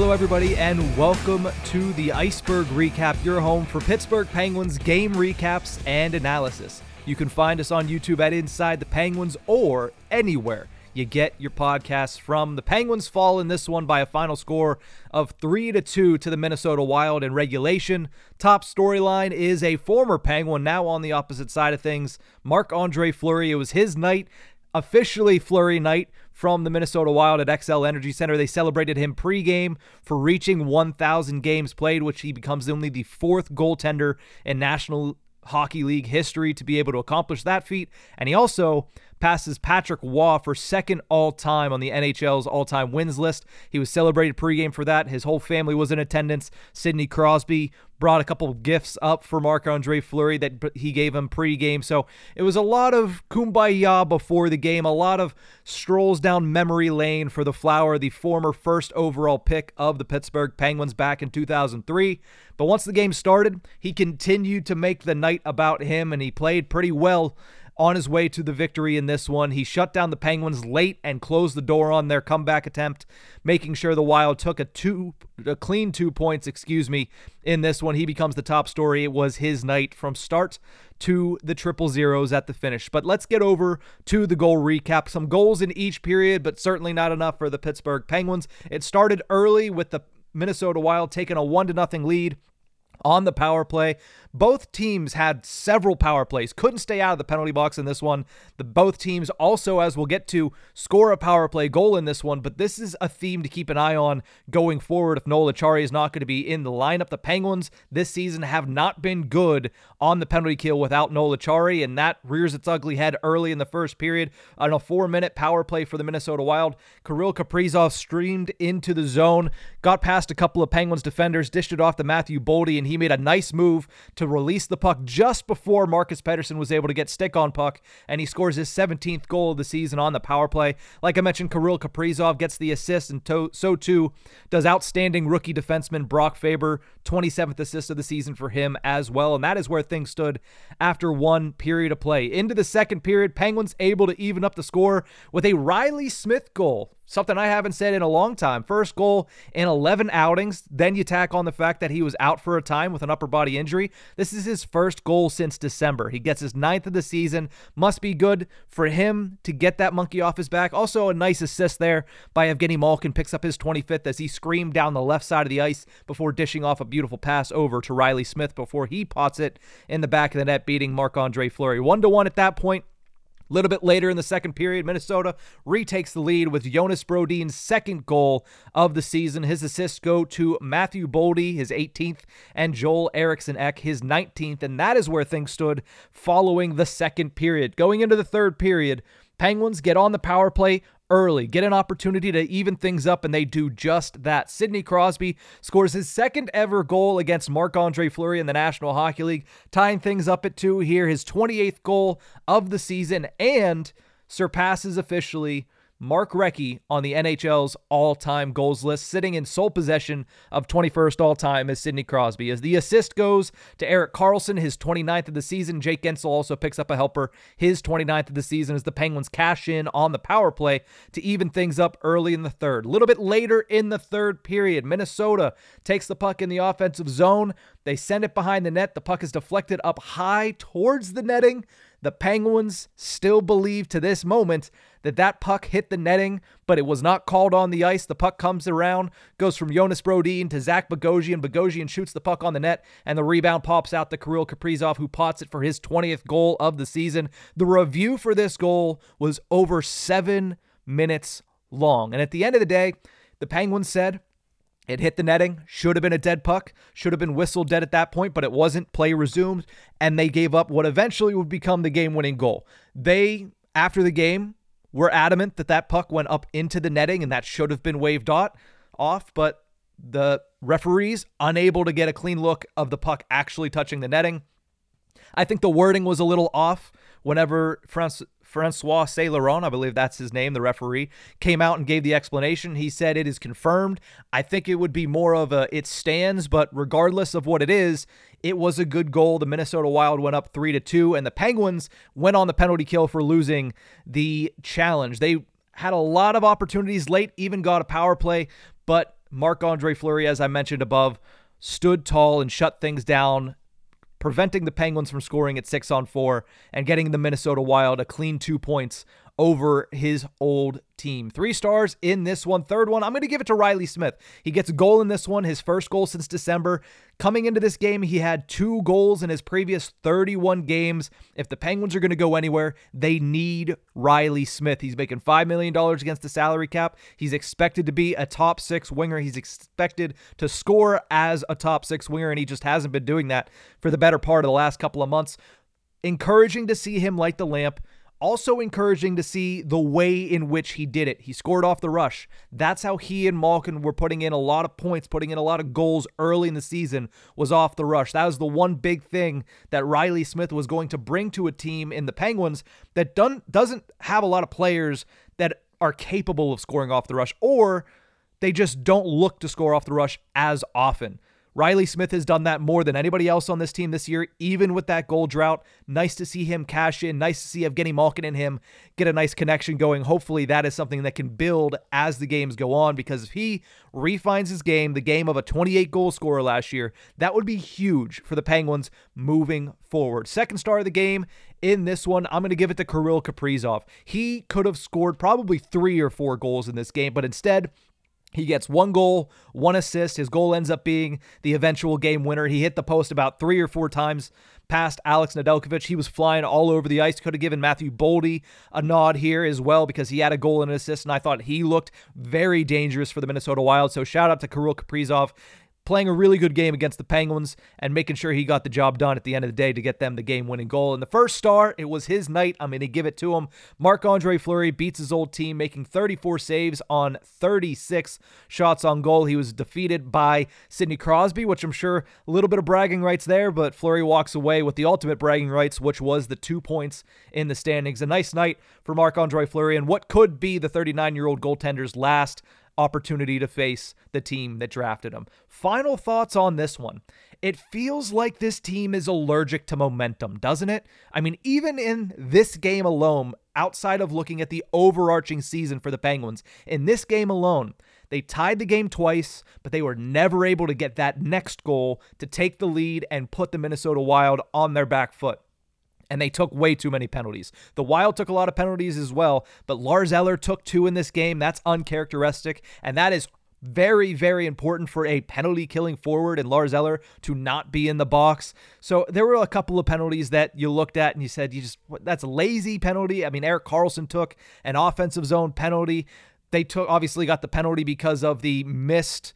Hello, everybody, and welcome to the Ice-Burgh Recap, your home for Pittsburgh Penguins game recaps and analysis. You can find us on YouTube at Inside the Penguins or anywhere you get your podcasts from. The Penguins fall in this one by a final score of 3 to 2 to the Minnesota Wild in regulation. Top storyline is a former Penguin now on the opposite side of things, Marc-Andre Fleury. It was his night, officially Fleury night from the Minnesota Wild at Xcel Energy Center. They celebrated him pregame for reaching 1,000 games played, which he becomes only the fourth goaltender in National Hockey League history to be able to accomplish that feat. And he also passes Patrick Roy for second all time on the NHL's all time wins list. He was celebrated pregame for that. His whole family was in attendance. Sidney Crosby brought a couple of gifts up for Marc Andre Fleury that he gave him pregame. So it was a lot of kumbaya before the game, a lot of strolls down memory lane for the Flower, the former first overall pick of the Pittsburgh Penguins back in 2003. But once the game started, he continued to make the night about him and he played pretty well on his way to the victory in this one. He shut down the Penguins late and closed the door on their comeback attempt, making sure the Wild took a two a clean 2 points, excuse me, in this one. He becomes the top story. It was his night from start to the triple zeros at the finish. But let's get over to the goal recap. Some goals in each period, but certainly not enough for the Pittsburgh Penguins. It started early with the Minnesota Wild taking a 1 to nothing lead on the power play. Both teams had several power plays, couldn't stay out of the penalty box in this one. The both teams also, as we'll get to, score a power play goal in this one. But this is a theme to keep an eye on going forward. If Noel Acciari is not going to be in the lineup, the Penguins this season have not been good on the penalty kill without Noel Acciari, and that rears its ugly head early in the first period on a four-minute power play for the Minnesota Wild. Kirill Kaprizov streamed into the zone, got past a couple of Penguins defenders, dished it off to Matthew Boldy, and he made a nice move to release the puck just before Marcus Pettersson was able to get stick on puck, and he scores his 17th goal of the season on the power play. Like I mentioned, Kirill Kaprizov gets the assist, and to- so too does outstanding rookie defenseman Brock Faber, 27th assist of the season for him as well. And that is where things stood after one period of play. Into the second period, Penguins able to even up the score with a Reilly Smith goal Something I haven't said in a long time. First goal in 11 outings. Then you tack on the fact that he was out for a time with an upper body injury. This is his first goal since December. He gets his ninth of the season. Must be good for him to get that monkey off his back. Also, a nice assist there by Evgeny Malkin. Picks up his 25th as he screamed down the left side of the ice before dishing off a beautiful pass over to Reilly Smith before he pots it in the back of the net, beating Marc Andre Fleury. One to one at that point. A little bit later in the second period, Minnesota retakes the lead with Jonas Brodin's second goal of the season. His assists go to Matthew Boldy, his 18th, and Joel Eriksson Ek, his 19th. And that is where things stood following the second period. Going into the third period, Penguins get on the power play early, get an opportunity to even things up, and they do just that. Sidney Crosby scores his second ever goal against Marc Andre Fleury in the National Hockey League, tying things up at two here, his 28th goal of the season, and surpasses officially Mark Recchi on the NHL's all time goals list, sitting in sole possession of 21st all time as Sidney Crosby. As the assist goes to Erik Karlsson, his 29th of the season, Jake Guentzel also picks up a helper, his 29th of the season, as the Penguins cash in on the power play to even things up early in the third. A little bit later in the third period, Minnesota takes the puck in the offensive zone. They send it behind the net. The puck is deflected up high towards the netting. The Penguins still believe to this moment that that puck hit the netting, but it was not called on the ice. The puck comes around, goes from Jonas Brodin to Zach Bogosian. Bogosian shoots the puck on the net, and the rebound pops out to Kirill Kaprizov, who pots it for his 20th goal of the season. The review for this goal was over seven minutes long. And at the end of the day, the Penguins said, it hit the netting, should have been a dead puck, should have been whistled dead at that point, but it wasn't. Play resumed, and they gave up what eventually would become the game winning goal. They, after the game, were adamant that that puck went up into the netting and that should have been waved off, but the referees unable to get a clean look of the puck actually touching the netting. I think the wording was a little off whenever France, Francois Laurent, I believe that's his name, the referee, came out and gave the explanation. He said it is confirmed. I think it would be more of a it stands, but regardless of what it is, it was a good goal. The Minnesota Wild went up 3 to 2 and the Penguins went on the penalty kill for losing the challenge. They had a lot of opportunities late, even got a power play, but Marc Andre Fleury, as I mentioned above, stood tall and shut things down, preventing the Penguins from scoring at six on four and getting the Minnesota Wild a clean two points over his old team. Three stars in this one. Third one, I'm going to give it to Reilly Smith. He gets a goal in this one, his first goal since December. Coming into this game, he had two goals in his previous 31 games. If the Penguins are going to go anywhere, they need Reilly Smith. He's making $5 million against the salary cap. He's expected to be a top six winger. He's expected to score as a top six winger, and he just hasn't been doing that for the better part of the last couple of months. Encouraging to see him light the lamp. Also encouraging to see the way in which he did it. He scored off the rush. That's how he and Malkin were putting in a lot of points, putting in a lot of goals early in the season was off the rush. That was the one big thing that Reilly Smith was going to bring to a team in the Penguins that done, doesn't have a lot of players that are capable of scoring off the rush or they just don't look to score off the rush as often. Reilly Smith has done that more than anybody else on this team this year, even with that goal drought. Nice to see him cash in. Nice to see Evgeny Malkin and him get a nice connection going. Hopefully, that is something that can build as the games go on because if he refines his game, the game of a 28 goal scorer last year, that would be huge for the Penguins moving forward. Second star of the game in this one, I'm going to give it to Kirill Kaprizov. He could have scored probably three or four goals in this game, but instead, he gets one goal, one assist. His goal ends up being the eventual game winner. He hit the post about three or four times past Alex Nedeljkovic. He was flying all over the ice. Could have given Matthew Boldy a nod here as well because he had a goal and an assist, and I thought he looked very dangerous for the Minnesota Wild. So shout out to Kirill Kaprizov playing a really good game against the Penguins and making sure he got the job done at the end of the day to get them the game winning goal. And the first star, it was his night. I'm going to give it to him. Marc Andre Fleury beats his old team, making 34 saves on 36 shots on goal. He was defeated by Sidney Crosby, which I'm sure a little bit of bragging rights there, but Fleury walks away with the ultimate bragging rights, which was the two points in the standings. A nice night for Marc Andre Fleury and what could be the 39 year old goaltender's last opportunity to face the team that drafted him. Final thoughts on this one. It feels like this team is allergic to momentum, doesn't it? I mean, even in this game alone, outside of looking at the overarching season for the Penguins, in this game alone, they tied the game twice, but they were never able to get that next goal to take the lead and put the Minnesota Wild on their back foot and they took way too many penalties. The Wild took a lot of penalties as well, but Lars Eller took two in this game. That's uncharacteristic, and that is very, very important for a penalty killing forward and Lars Eller to not be in the box. So there were a couple of penalties that you looked at and you said, you just, that's a lazy penalty. I mean, Erik Karlsson took an offensive zone penalty. They took, obviously, got the penalty because of the missed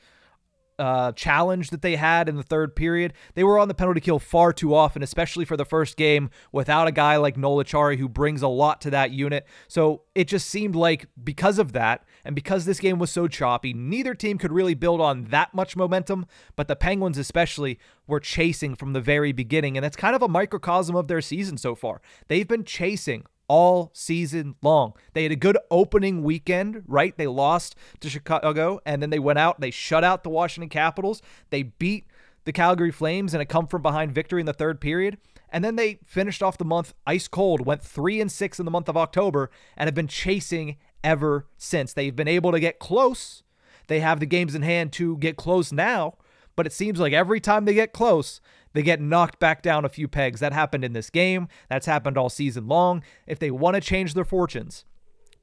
uh, challenge that they had in the third period. They were on the penalty kill far too often, especially for the first game without a guy like Noel Acciari who brings a lot to that unit. So it just seemed like because of that and because this game was so choppy, neither team could really build on that much momentum, but the Penguins especially were chasing from the very beginning and that's kind of a microcosm of their season so far. They've been chasing all season long. They had a good opening weekend, right? They lost to Chicago and then they went out, they shut out the Washington Capitals. They beat the Calgary Flames in a come from behind victory in the third period. And then they finished off the month ice cold, went 3 and 6 in the month of October and have been chasing ever since. They've been able to get close. They have the games in hand to get close now, but it seems like every time they get close, they get knocked back down a few pegs. That happened in this game. That's happened all season long. If they want to change their fortunes,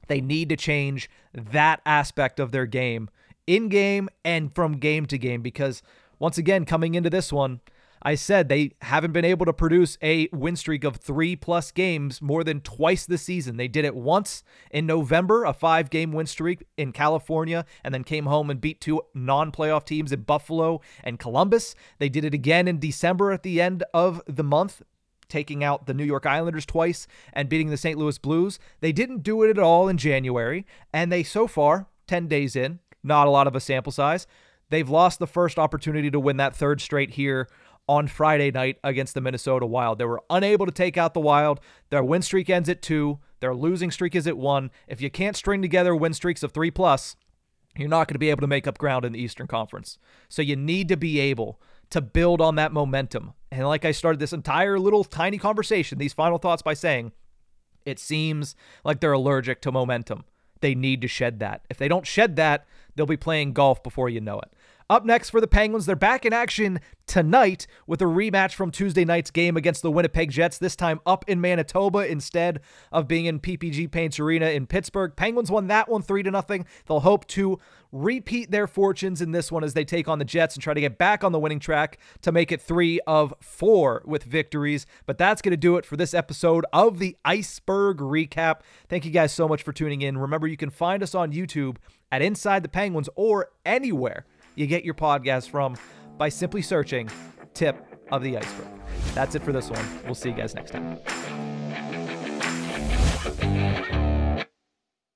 they need to change that aspect of their game in game and from game to game because once again coming into this one I said they haven't been able to produce a win streak of three plus games more than twice this season. They did it once in November, a five game win streak in California, and then came home and beat two non playoff teams in Buffalo and Columbus. They did it again in December at the end of the month. Taking out the New York Islanders twice and beating the St. Louis Blues. They didn't do it at all in January, and they so far, 10 days in, not a lot of a sample size, they've lost the first opportunity to win that third straight here on Friday night against the Minnesota Wild. They were unable to take out the Wild. Their win streak ends at two. Their losing streak is at one. If you can't string together win streaks of three plus, you're not going to be able to make up ground in the Eastern Conference. So you need to be able to build on that momentum. And like I started this entire little tiny conversation, these final thoughts by saying, it seems like they're allergic to momentum. They need to shed that. If they don't shed that, they'll be playing golf before you know it. Up next for the Penguins, they're back in action tonight with a rematch from Tuesday night's game against the Winnipeg Jets, this time up in Manitoba instead of being in PPG Paints Arena in Pittsburgh. Penguins won that one 3 to nothing. They'll hope to repeat their fortunes in this one as they take on the Jets and try to get back on the winning track to make it 3 of 4 with victories. But that's going to do it for this episode of the Ice-Burgh Recap. Thank you guys so much for tuning in. Remember you can find us on YouTube at Inside the Penguins or anywhere you get your podcast from by simply searching Tip of the Ice-Burgh. That's it for this one. We'll see you guys next time.